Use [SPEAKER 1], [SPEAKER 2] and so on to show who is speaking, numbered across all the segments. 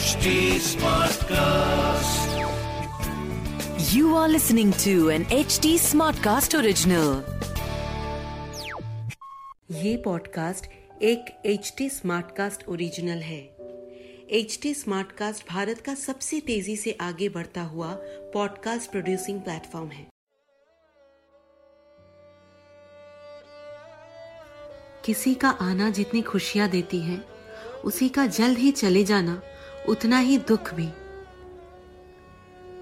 [SPEAKER 1] HD Smartcast.
[SPEAKER 2] You are listening to an HD Smartcast original.
[SPEAKER 3] ये podcast एक H T Smartcast original है H T Smartcast Bharat का सबसे तेज़ी से आगे बढ़ता हुआ पॉडकास्ट प्रोड्यूसिंग प्लेटफॉर्म है किसी का आना जितनी खुशियाँ देती है उसी का जल्द ही चले जाना उतना ही दुख भी।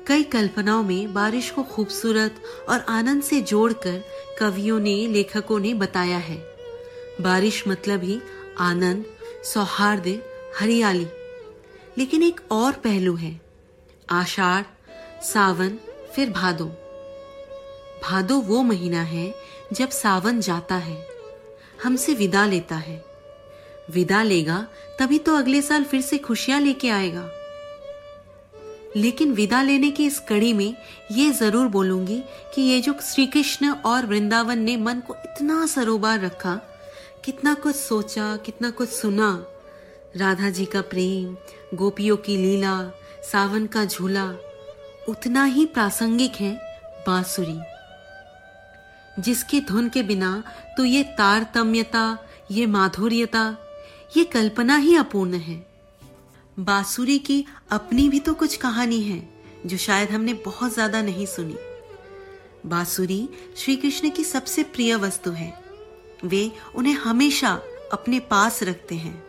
[SPEAKER 3] कई कल्पनाओं में बारिश को खूबसूरत और आनंद से जोड़कर कवियों ने, लेखकों ने बताया है। बारिश मतलब ही आनंद, सौहार्द, हरियाली। लेकिन एक और पहलू है, आषाढ़, सावन, फिर भादो। भादो वो महीना है जब सावन जाता है, हमसे विदा लेता है। विदा लेगा, तभी तो अगले साल फिर से खुशियाँ लेके आएगा। लेकिन विदा लेने की इस कड़ी में ये ज़रूर बोलूँगी कि ये जो श्री कृष्ण और वृंदावन ने मन को इतना सरोबार रखा, कितना कुछ सोचा, कितना कुछ सुना। राधा जी का प्रेम, गोपियों की लीला, सावन का झूला, उतना ही प्रासंगिक है बांसुरी। जिसके धुन के बिना तो ये तारतम्यता, ये माधुर्यता ये कल्पना ही अपूर्ण है। बांसुरी की अपनी भी तो कुछ कहानी है, जो शायद हमने बहुत ज़्यादा नहीं सुनी। बांसुरी श्री कृष्ण की सबसे प्रिय वस्तु है। वे उन्हें हमेशा अपने पास रखते हैं।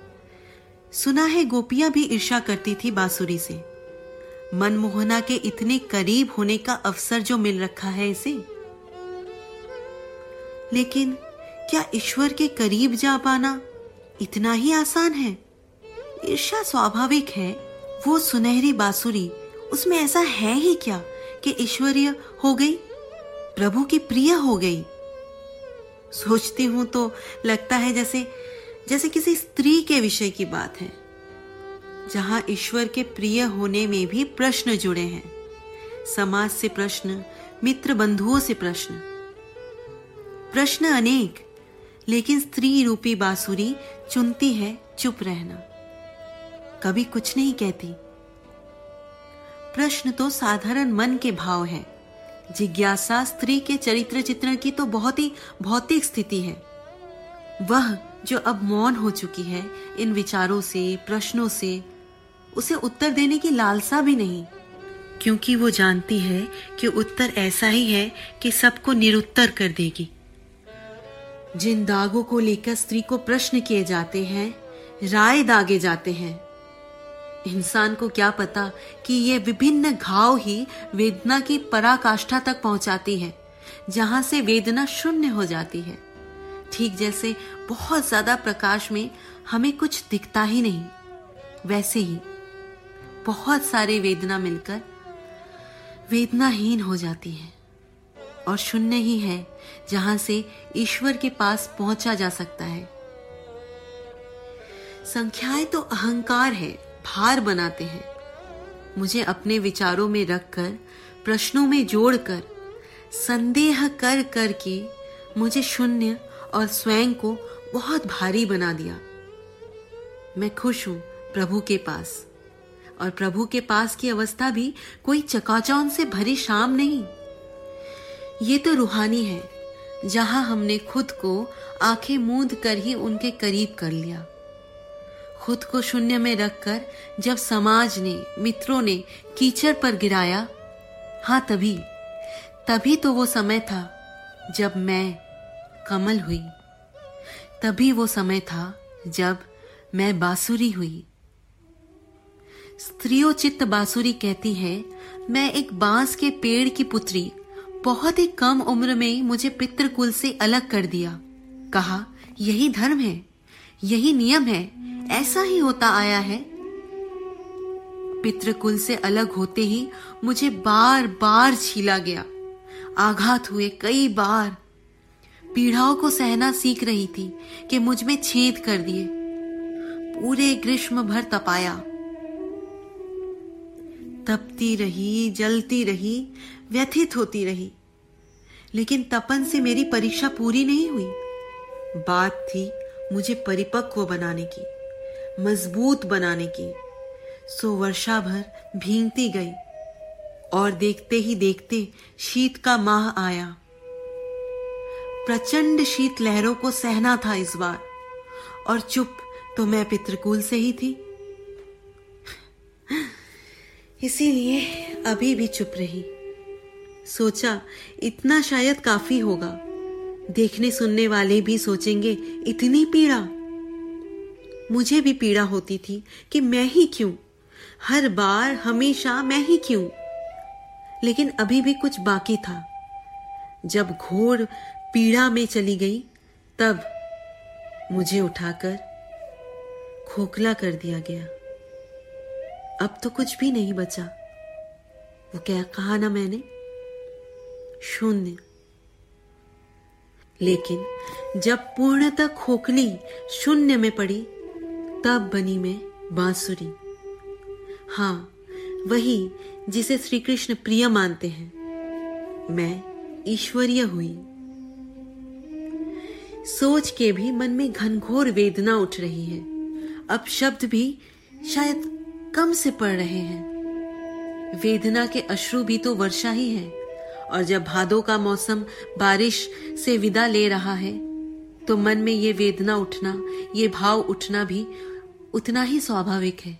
[SPEAKER 3] सुना है गोपियाँ भी ईर्षा करती थी बांसुरी से। मनमोहना के इतने करीब होने का अवसर जो मिल रखा है इसे। लेकिन क्या ईश्वर के करीब जा पाना? इतना ही आसान है। ईर्षा स्वाभाविक है। वो सुनहरी बांसुरी, उसमें ऐसा है ही क्या कि ईश्वरीय हो गई? प्रभु की प्रिय हो गई। सोचती हूँ तो लगता है जैसे जैसे किसी स्त्री के विषय की बात है, जहाँ ईश्वर के प्रिय होने में भी प्रश्न जुड़े हैं। समाज से प्रश्न, मित्र बंधुओं से प्रश्न। प्रश्न अनेक लेकिन स्त्री रूपी बांसुरी चुनती है चुप रहना। कभी कुछ नहीं कहती। प्रश्न तो साधारण मन के भाव है। जिज्ञासा स्त्री के चरित्र चित्रण की तो बहुत ही भौतिक स्थिति है। वह जो अब मौन हो चुकी है, इन विचारों से, प्रश्नों से, उसे उत्तर देने की लालसा भी नहीं। क्योंकि वो जानती है कि उत्तर ऐसा ही है कि सबको निरुत्तर कर देगी। जिन दागों को लेकर स्त्री को प्रश्न किए जाते हैं, राय दागे जाते हैं। इंसान को क्या पता कि ये विभिन्न घाव ही वेदना की पराकाष्ठा तक पहुंचाती है, जहाँ से वेदना शून्य हो जाती है। ठीक जैसे बहुत ज़्यादा प्रकाश में हमें कुछ दिखता ही नहीं, वैसे ही बहुत सारे वेदना मिलकर वेदनाहीन हो जाती है। और शून्य ही है, जहाँ से ईश्वर के पास पहुँचा जा सकता है। संख्याएँ तो अहंकार है, भार बनाते हैं। मुझे अपने विचारों में रखकर, प्रश्नों में जोड़कर, संदेह कर कर के मुझे शून्य और स्वयं को बहुत भारी बना दिया। मैं खुश हूँ प्रभु के पास, और प्रभु के पास की अवस्था भी कोई चकाचौन से भरी शाम नहीं। ये तो रूहानी है, जहाँ हमने खुद को आँखें मूंद कर ही उनके करीब कर लिया। खुद को शून्य में रखकर जब समाज ने, मित्रों ने कीचड़ पर गिराया हाँ तभी तभी तो वो समय था जब मैं कमल हुई। तभी वो समय था जब मैं बांसुरी हुई। स्त्रियों चित्त बांसुरी कहती है, मैं एक बाँस के पेड़ की पुत्री बहुत ही कम उम्र में मुझे पितृकुल से अलग कर दिया। कहा, यही धर्म है, यही नियम है, ऐसा ही होता आया है। पितृकुल से अलग होते ही मुझे बार बार छीला गया। आघात हुए कई बार। पीड़ाओं को सहना सीख रही थी कि मुझमें छेद कर दिए। पूरे ग्रीष्म भर तपाया। तपती रही, जलती रही व्यथित होती रही। लेकिन तपन से मेरी परीक्षा पूरी नहीं हुई। बात थी मुझे परिपक्व बनाने की, मज़बूत बनाने की। सो वर्षा भर भींगती गई और देखते ही देखते शीत का माह आया। प्रचंड शीत लहरों को सहना था इस बार, और चुप तो मैं पितृकुल से ही थी। इसीलिए अभी भी चुप रही। सोचा, इतना शायद काफ़ी होगा। देखने सुनने वाले भी सोचेंगे, इतनी पीड़ा। मुझे भी पीड़ा होती थी कि मैं ही क्यों? हर बार, हमेशा मैं ही क्यों? लेकिन अभी भी कुछ बाकी था। जब घोर पीड़ा में चली गई, तब मुझे उठाकर खोखला कर दिया गया। अब तो कुछ भी नहीं बचा। वो क्या कहा ना मैंने? शून्य। लेकिन जब पूर्णतः खोखली शून्य में पड़ी, तब बनी मैं बांसुरी। हाँ वही जिसे श्री कृष्ण प्रिय मानते हैं। मैं ईश्वरीय हुई। सोच के भी मन में घनघोर वेदना उठ रही है। अब शब्द भी शायद कम से पड़ रहे हैं। वेदना के अश्रु भी तो वर्षा ही है। और जब भादों का मौसम बारिश से विदा ले रहा है तो मन में ये वेदना उठना, ये भाव उठना भी उतना ही स्वाभाविक है।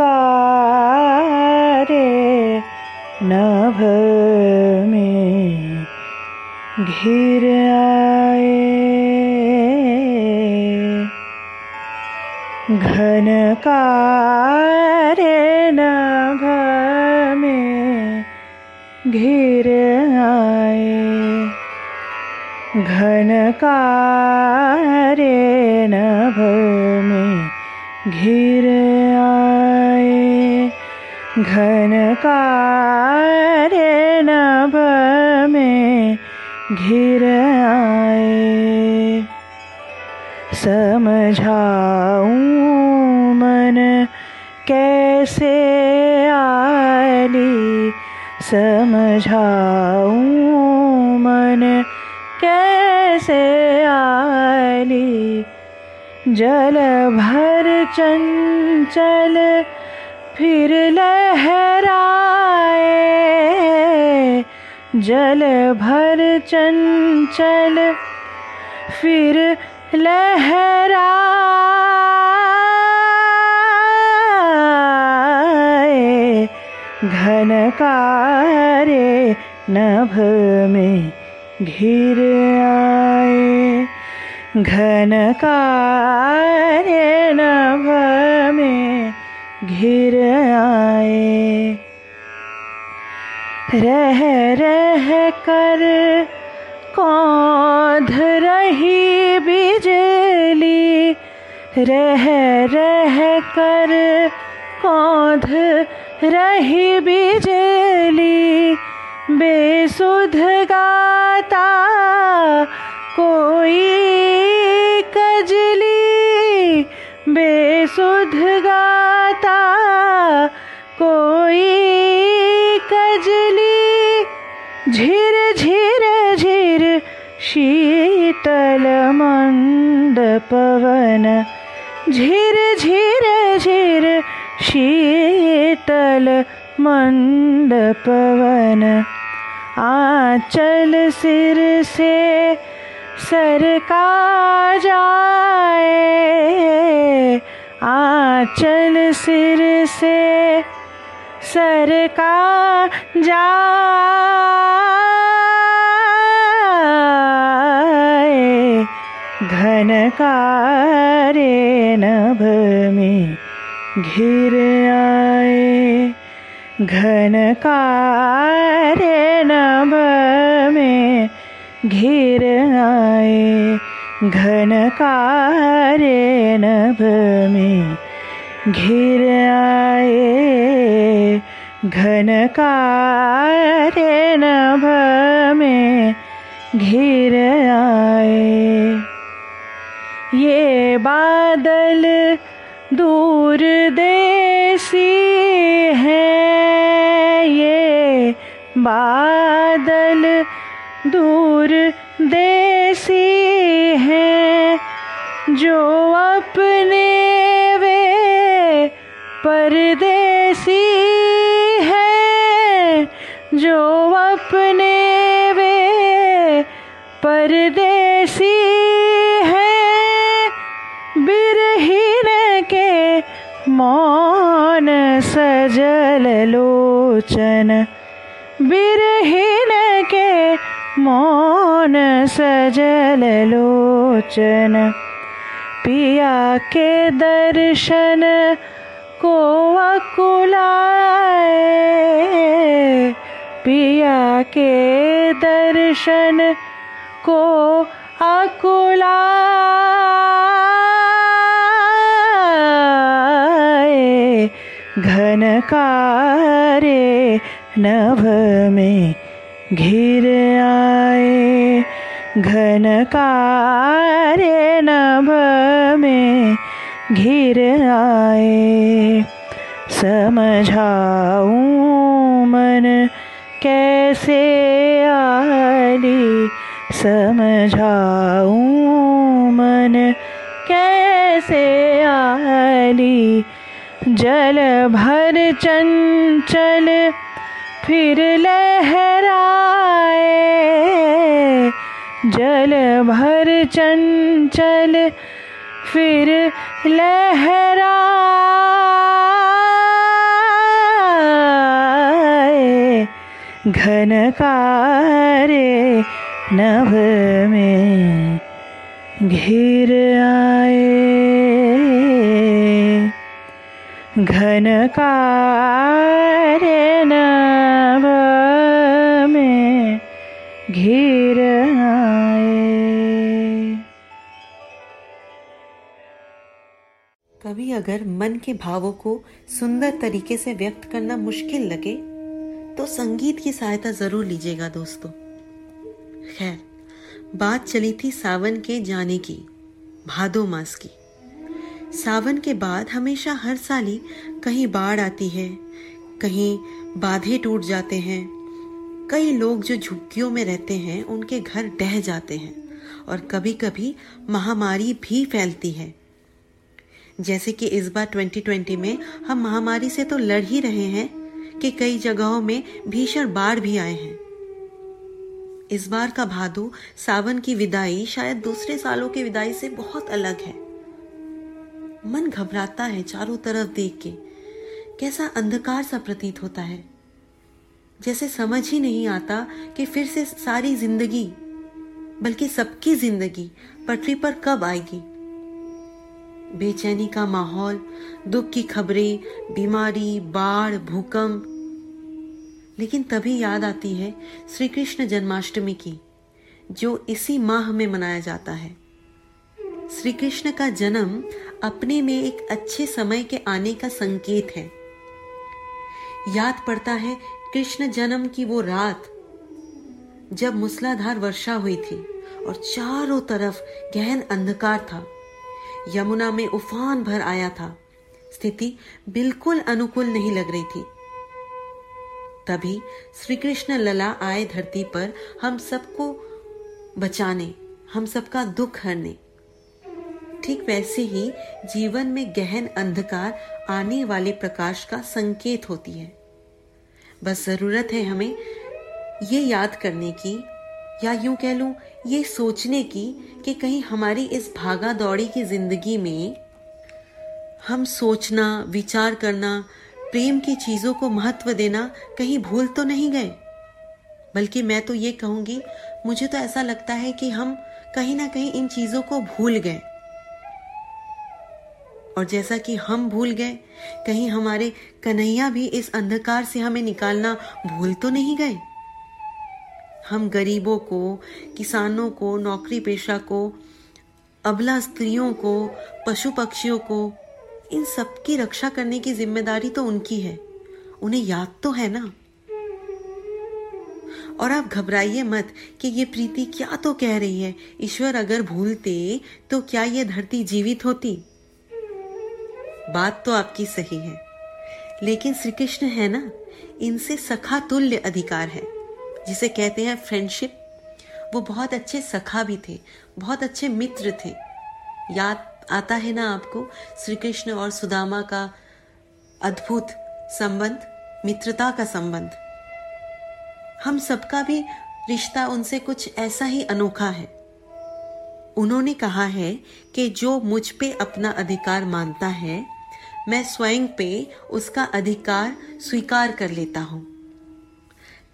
[SPEAKER 4] घनकारे नभ में घिर आए। घनकारे नभ में घिर आए। घनकारे घनकारे नभ में घिर आए। समझाऊं मन कैसे आली? समझाऊं मन कैसे आली? जल भर चंचल फिर लहराए, जल भर चंचल, फिर लहराए घनकारे नभ में घिर आए, घन घनकारे नभ में घिर आए। रह रह कर कौध रही बिजली। रह रह कर कौध रही बिजली। बेसुध गाता कोई कजली। बेसुध गाता, कोई कजली झिर झिर झिर शीतल मंद पवन, झिर झिर झिर शीतल मंडपवन आंचल सिर से सरका जाए आंचल सिर से सरका जाए। घन कारे नभ में घिर आए। घन कारे नभ में घिर आए। घन कारे नभ में घिर आए घन कारे नभ में घिर आए ये बादल दूर देसी है। ये बादल दूर देसी है, जो अपने वे परदेसी है, जो अपने वे परदेसी है। बिरहीन के मौन सजल लोचन, बिरहीन के मौन सजल लोचन, पिया के दर्शन को अकुलाए। पिया के दर्शन को अकुलाए। घन कारे नभ में घिर आए, घन कारे नभ में घिर आए। समझाऊं मन कैसे आली? समझाऊं मन कैसे आली? जल भर चंचल फिर लहराए। जल भर चंचल फिर लहराए। घन कारे नभ में घिर आए। घन में घिर आए।
[SPEAKER 3] कभी अगर मन के भावों को सुंदर तरीके से व्यक्त करना मुश्किल लगे तो संगीत की सहायता ज़रूर लीजिएगा दोस्तों। खैर, बात चली थी सावन के जाने की, भादो मास की। सावन के बाद हमेशा हर साल ही कहीं बाढ़ आती है, कहीं बाधे टूट जाते हैं। कई लोग जो झुग्गियों में रहते हैं, उनके घर ढह जाते हैं और कभी कभी महामारी भी फैलती है। जैसे कि इस बार 2020 में हम महामारी से तो लड़ ही रहे हैं कि कई जगहों में भीषण बाढ़ भी आए हैं। इस बार का भादो सावन की विदाई शायद दूसरे सालों की विदाई से बहुत अलग है। मन घबराता है चारों तरफ़ देख के। कैसा अंधकार सा प्रतीत होता है। जैसे समझ ही नहीं आता कि फिर से सारी ज़िंदगी, बल्कि सबकी ज़िंदगी पटरी पर कब आएगी। बेचैनी का माहौल, दुख की खबरें, बीमारी, बाढ़, भूकंप। लेकिन तभी याद आती है श्री कृष्ण जन्माष्टमी की, जो इसी माह में मनाया जाता है। श्री कृष्ण का जन्म अपने में एक अच्छे समय के आने का संकेत है। याद पड़ता है कृष्ण जन्म की वो रात जब मूसलाधार वर्षा हुई थी और चारों तरफ़ गहन अंधकार था। यमुना में उफान भर आया था। स्थिति बिल्कुल अनुकूल नहीं लग रही थी। तभी श्री कृष्ण लला आए धरती पर हम सबको बचाने, हम सबका दुख हरने। ठीक वैसे ही जीवन में गहन अंधकार आने वाले प्रकाश का संकेत होती है। बस ज़रूरत है हमें ये याद करने की, या यूँ कह लूँ, ये सोचने की कि कहीं हमारी इस भागा दौड़ी की ज़िंदगी में हम सोचना, विचार करना, प्रेम की चीज़ों को महत्व देना कहीं भूल तो नहीं गए। बल्कि मैं तो ये कहूँगी, मुझे तो ऐसा लगता है कि हम कहीं ना कहीं इन चीज़ों को भूल गए। और जैसा कि हम भूल गए, कहीं हमारे कन्हैया भी इस अंधकार से हमें निकालना भूल तो नहीं गए? हम गरीबों को, किसानों को, नौकरी पेशा को, अबला स्त्रियों को, पशु पक्षियों को, इन सब की रक्षा करने की ज़िम्मेदारी तो उनकी है। उन्हें याद तो है ना? और आप घबराइए मत कि ये प्रीति क्या तो कह रही है। ईश्वर अगर भूलते तो क्या ये धरती जीवित होती? बात तो आपकी सही है। लेकिन श्री कृष्ण है ना, इनसे सखा तुल्य अधिकार है। जिसे कहते हैं फ्रेंडशिप वो बहुत अच्छे सखा भी थे, बहुत अच्छे मित्र थे। याद आता है ना आपको श्री कृष्ण और सुदामा का अद्भुत संबंध, मित्रता का संबंध। हम सबका भी रिश्ता उनसे कुछ ऐसा ही अनोखा है। उन्होंने कहा है कि जो मुझ पे अपना अधिकार मानता है मैं स्वयं पे उसका अधिकार स्वीकार कर लेता हूँ।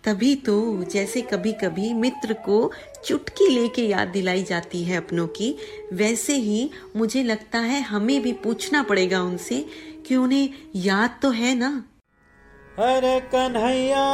[SPEAKER 3] तभी तो जैसे कभी कभी मित्र को चुटकी लेके याद दिलाई जाती है अपनों की, वैसे ही मुझे लगता है हमें भी पूछना पड़ेगा उनसे कि उन्हें याद तो है ना?
[SPEAKER 5] अरे कन्हैया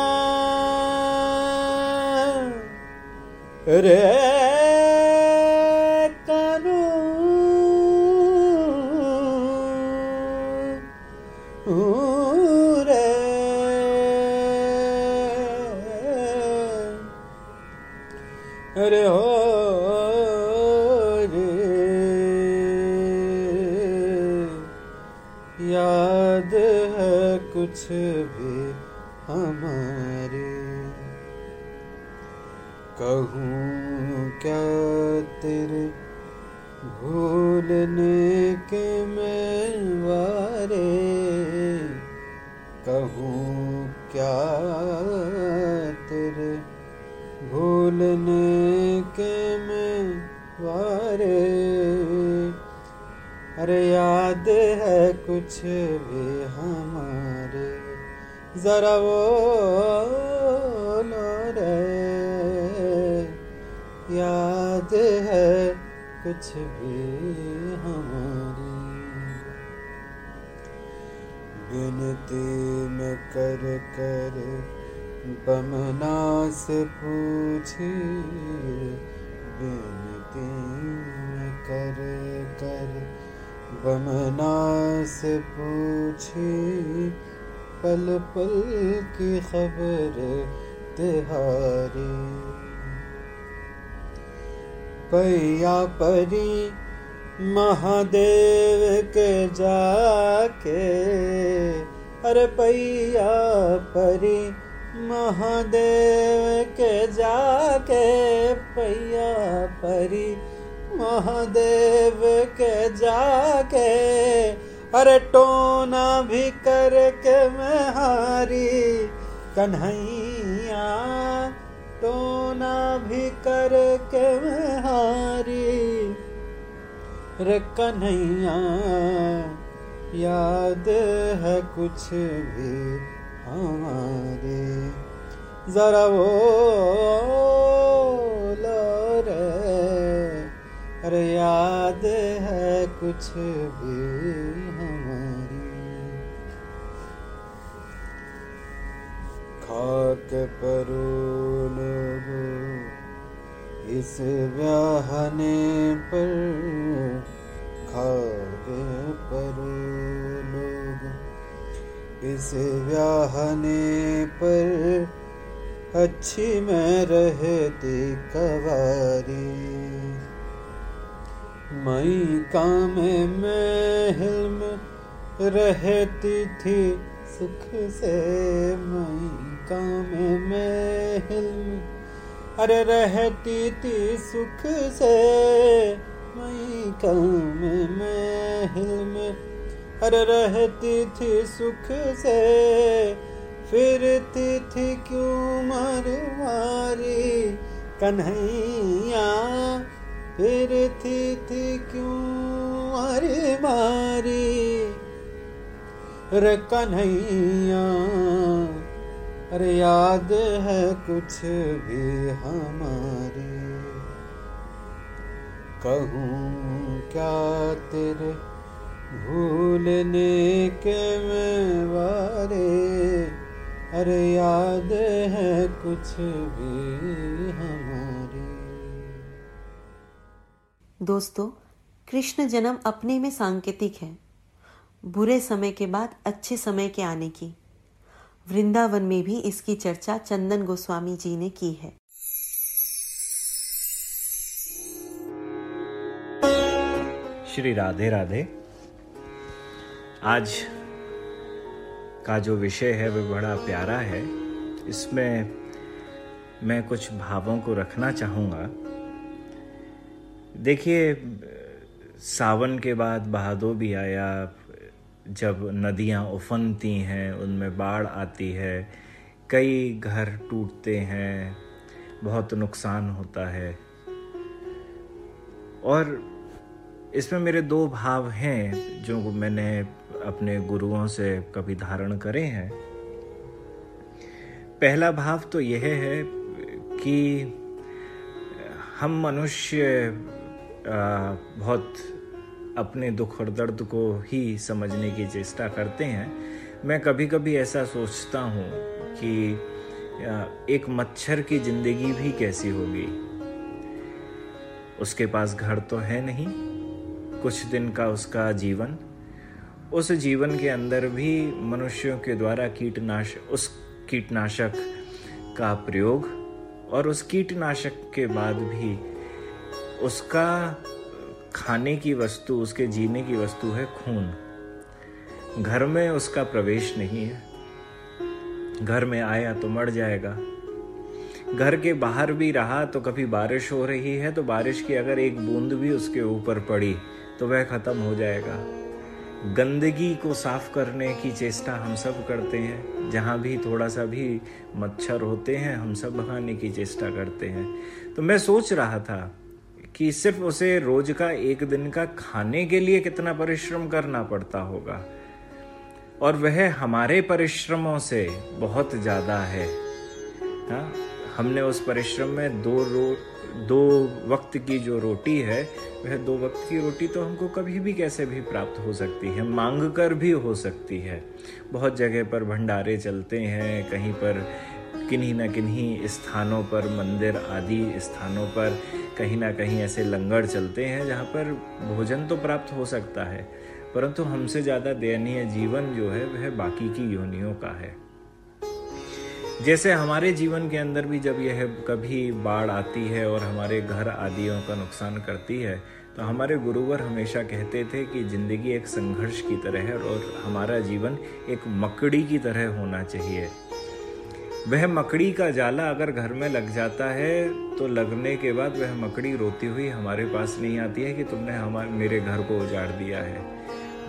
[SPEAKER 5] कहूँ, क्या तेरे भूलने के मैं वारे अरे याद है कुछ भी हमारे, जरा वो रे याद है कुछ भी बिनती में कर कर बमना से पूछी। बिनती में कर कर बमना से पूछी। पल पल की खबर तिहारी। पैया परी महादेव के जाके अरे पैया परी महादेव के जाके पैया परी महादेव के जाके अरे टोना भी करके मैं हारी कन्हैया, टोना भी करके मैं हारी। रे कन्हैया, याद है कुछ भी हमारे। जरा वो रे अरे याद है कुछ भी हमारी। खाक परो इस ब्याहने पर खाक पर लोग। इस ब्याहने पर अच्छी में रहती कवारी। मई काम में हिल्म रहती थी, सुख से मई काम में हिल्म अरे रहती थी सुख से। मई काम में हिल्म अरे रहती थी सुख से। फिरती थी क्यों मर मारी कन्हैया? फिरती थी क्यों मर मारी रे कन्हैया? अरे याद है कुछ भी हमारी। कहूँ क्या तेरे भूलने के मैं वारे अरे याद है कुछ भी हमारी।
[SPEAKER 3] दोस्तों, कृष्ण जन्म अपने में सांकेतिक है। बुरे समय के बाद अच्छे समय के आने की। वृंदावन में भी इसकी चर्चा चंदन गोस्वामी जी ने की है।
[SPEAKER 6] श्री राधे राधे। आज का जो विषय है वह बड़ा प्यारा है। इसमें मैं कुछ भावों को रखना चाहूँगा। देखिए, सावन के बाद बहादो भी आया जब नदियाँ उफनती हैं, उनमें बाढ़ आती है, कई घर टूटते हैं, बहुत नुकसान होता है। और इसमें मेरे दो भाव हैं, जो मैंने अपने गुरुओं से कभी धारण करे हैं। पहला भाव तो यह है कि हम मनुष्य बहुत अपने दुख और दर्द को ही समझने की चेष्टा करते हैं। मैं कभी कभी ऐसा सोचता हूँ कि एक मच्छर की ज़िंदगी भी कैसी होगी? उसके पास घर तो है नहीं, कुछ दिन का उसका जीवन। उस जीवन के अंदर भी मनुष्यों के द्वारा कीटनाशक उस कीटनाशक का प्रयोग और उस कीटनाशक के बाद भी उसका खाने की वस्तु, उसके जीने की वस्तु है खून। घर में उसका प्रवेश नहीं है। घर में आया तो मर जाएगा। घर के बाहर भी रहा तो कभी बारिश हो रही है तो बारिश की अगर एक बूंद भी उसके ऊपर पड़ी तो वह खत्म हो जाएगा। गंदगी को साफ़ करने की चेष्टा हम सब करते हैं। जहाँ भी थोड़ा सा भी मच्छर होते हैं, हम सब भगाने की चेष्टा करते हैं। तो मैं सोच रहा था कि सिर्फ़ उसे रोज का एक दिन का खाने के लिए कितना परिश्रम करना पड़ता होगा और वह हमारे परिश्रमों से बहुत ज़्यादा है हा? हमने उस परिश्रम में दो रो, दो वक्त की जो रोटी है, वह दो वक्त की रोटी तो हमको कभी भी कैसे भी प्राप्त हो सकती है, मांग कर भी हो सकती है बहुत जगह पर भंडारे चलते हैं, कहीं पर किन्हीं ना किन्हीं स्थानों पर, मंदिर आदि स्थानों पर कहीं ना कहीं ऐसे लंगर चलते हैं जहाँ पर भोजन तो प्राप्त हो सकता है, परंतु हमसे ज़्यादा दयनीय जीवन जो है, वह बाकी की योनियों का है। जैसे हमारे जीवन के अंदर भी जब यह कभी बाढ़ आती है और हमारे घर आदियों का नुकसान करती है तो हमारे गुरुवर हमेशा कहते थे कि ज़िंदगी एक संघर्ष की तरह है और हमारा जीवन एक मकड़ी की तरह होना चाहिए। वह मकड़ी का जाला अगर घर में लग जाता है तो लगने के बाद वह मकड़ी रोती हुई हमारे पास नहीं आती है कि तुमने हमारे, मेरे घर को उजाड़ दिया है।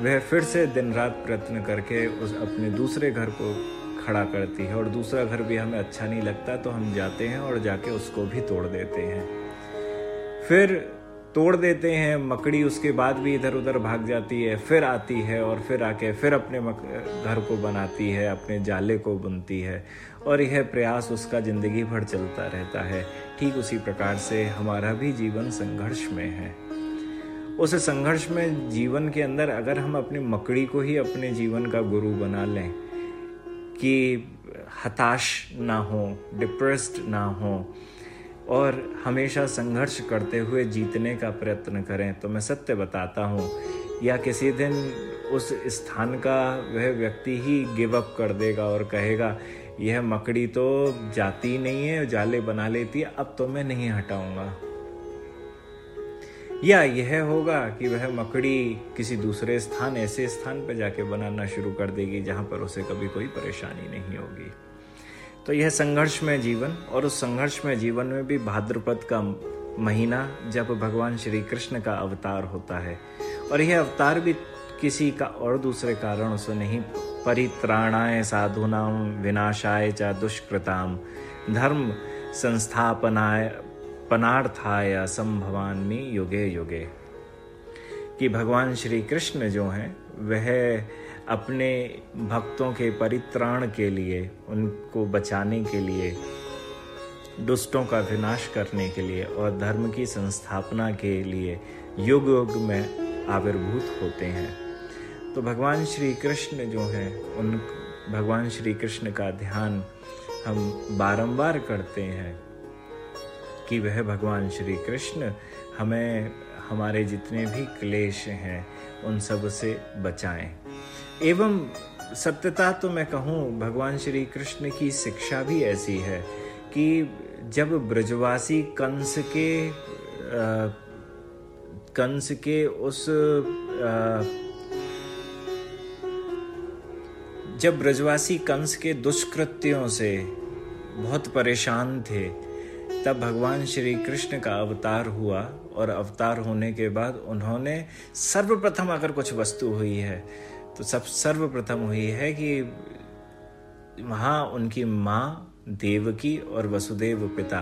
[SPEAKER 6] वह फिर से दिन रात प्रयत्न करके उस, अपने दूसरे घर को खड़ा करती है और दूसरा घर भी हमें अच्छा नहीं लगता तो हम जाते हैं और जाके उसको भी तोड़ देते हैं। फिर तोड़ देते हैं, मकड़ी उसके बाद भी इधर उधर भाग जाती है, फिर आती है और फिर आके फिर अपने घर को बनाती है, अपने जाले को बुनती है और यह प्रयास उसका ज़िंदगी भर चलता रहता है। ठीक उसी प्रकार से हमारा भी जीवन संघर्ष में है। उस संघर्ष में जीवन के अंदर अगर हम अपनी मकड़ी को ही अपने जीवन का गुरु बना लें, कि हताश ना हो डिप्रेस्ड ना हो और हमेशा संघर्ष करते हुए जीतने का प्रयत्न करें। तो मैं सत्य बताता हूँ, या किसी दिन उस स्थान का वह व्यक्ति ही गिव अप कर देगा और कहेगा, यह मकड़ी तो जाती नहीं है, जाले बना लेती है, अब तो मैं नहीं हटाऊँगा। या यह होगा कि वह मकड़ी किसी दूसरे स्थान, ऐसे स्थान पर जाके बनाना शुरू कर देगी, जहाँ पर उसे कभी कोई परेशानी नहीं होगी। तो यह संघर्ष में जीवन और उस संघर्ष में जीवन में भी भाद्रपद का महीना जब भगवान श्री कृष्ण का अवतार होता है। और यह अवतार भी किसी का और दूसरे कारणों से नहीं, परित्राणाय साधुनाम विनाशाय च दुष्कृताम धर्म संस्थापनाय, पनार्थाय संभवान्मी युगे युगे। कि भगवान श्री कृष्ण जो हैं, वह अपने भक्तों के परित्राण के लिए, उनको बचाने के लिए, दुष्टों का विनाश करने के लिए और धर्म की संस्थापना के लिए युग युग में आविर्भूत होते हैं। तो भगवान श्री कृष्ण जो हैं, उन, भगवान श्री कृष्ण का ध्यान हम बारंबार करते हैं कि वह भगवान श्री कृष्ण हमें, हमारे जितने भी क्लेश हैं, उन सबसे बचाएँ। एवं सत्यता तो मैं कहूँ भगवान श्री कृष्ण की शिक्षा भी ऐसी है कि जब ब्रजवासी कंस के आ, कंस के उस आ, जब ब्रजवासी कंस के दुष्कृत्यों से बहुत परेशान थे तब भगवान श्री कृष्ण का अवतार हुआ और अवतार होने के बाद उन्होंने सर्वप्रथम अगर कुछ वस्तु हुई है तो सब सर्वप्रथम हुई है कि वहाँ उनकी माँ, देवकी और वसुदेव पिता,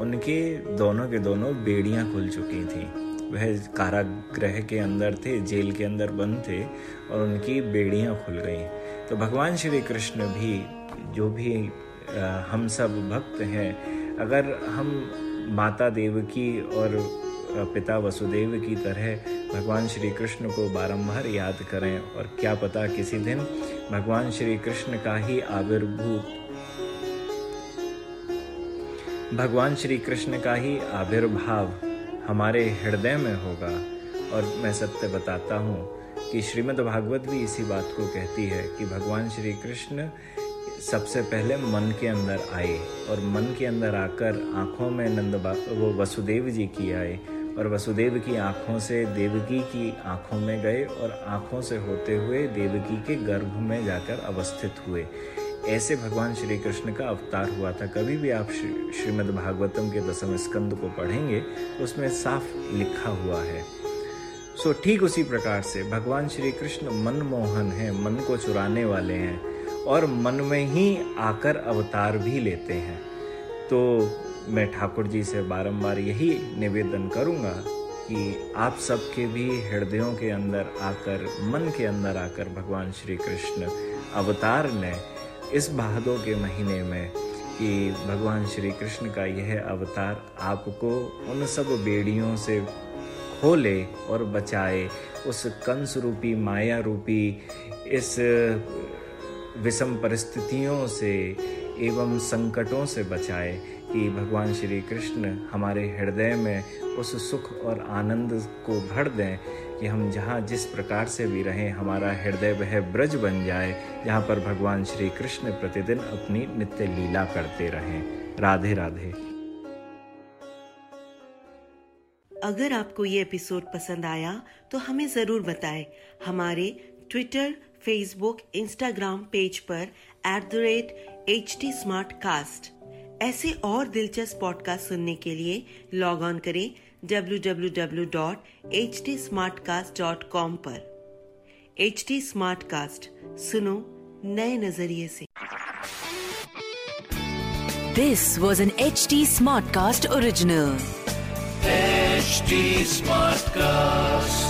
[SPEAKER 6] उनके दोनों के दोनों बेड़ियाँ खुल चुकी थी। वह कारागृह के अंदर थे, जेल के अंदर बंद थे और उनकी बेड़ियाँ खुल गई। तो भगवान श्री कृष्ण भी, जो भी हम सब भक्त हैं, अगर हम माता देवकी और पिता वसुदेव की तरह भगवान श्री कृष्ण को बारंबार याद करें। और क्या पता किसी दिन भगवान श्री कृष्ण का ही आविर्भूत, भगवान श्री कृष्ण का ही आविर्भाव हमारे हृदय में होगा। और मैं सत्य बताता हूँ कि श्रीमद् भागवत भी इसी बात को कहती है कि भगवान श्री कृष्ण सबसे पहले मन के अंदर आए और मन के अंदर आकर आँखों में नंद वो वसुदेव जी की आए। और वसुदेव की आँखों से देवकी की आँखों में गए और आँखों से होते हुए देवकी के गर्भ में जाकर अवस्थित हुए। ऐसे भगवान श्री कृष्ण का अवतार हुआ था। कभी भी आप श्रीमद् भागवतम के दसम स्कंद को पढ़ेंगे, उसमें साफ़ लिखा हुआ है। सो, ठीक उसी प्रकार से भगवान श्री कृष्ण मनमोहन है, मन को चुराने वाले हैं और मन में ही आकर अवतार भी लेते हैं। तो मैं ठाकुर जी से बारंबार यही निवेदन करूँगा कि आप सबके भी हृदयों के अंदर आकर, मन के अंदर आकर भगवान श्री कृष्ण अवतार ने इस बहादों के महीने में कि भगवान श्री कृष्ण का यह अवतार आपको उन सब बेड़ियों से खोले और बचाए। उस कंस रूपी, माया रूपी, इस विषम परिस्थितियों से एवं संकटों से बचाए। कि भगवान श्री कृष्ण हमारे हृदय में उस सुख और आनंद को भर दें कि हम जहाँ जिस प्रकार से भी रहें, हमारा हृदय वह ब्रज बन जाए, जहाँ पर भगवान श्री कृष्ण प्रतिदिन अपनी नित्य लीला करते रहें। राधे राधे।
[SPEAKER 3] अगर आपको ये एपिसोड पसंद आया तो हमें ज़रूर बताएँ। हमारे ट्विटर फेसबुक इंस्टाग्राम पेज पर at the rate H T ऐसे और दिलचस्प पॉडकास्ट सुनने के लिए लॉग ऑन करें www.htsmartcast.com पर। एच टी सुनो नए नज़रिए से।
[SPEAKER 2] This was an H T Smartcast original
[SPEAKER 1] HD Smartcast.
[SPEAKER 7] I'm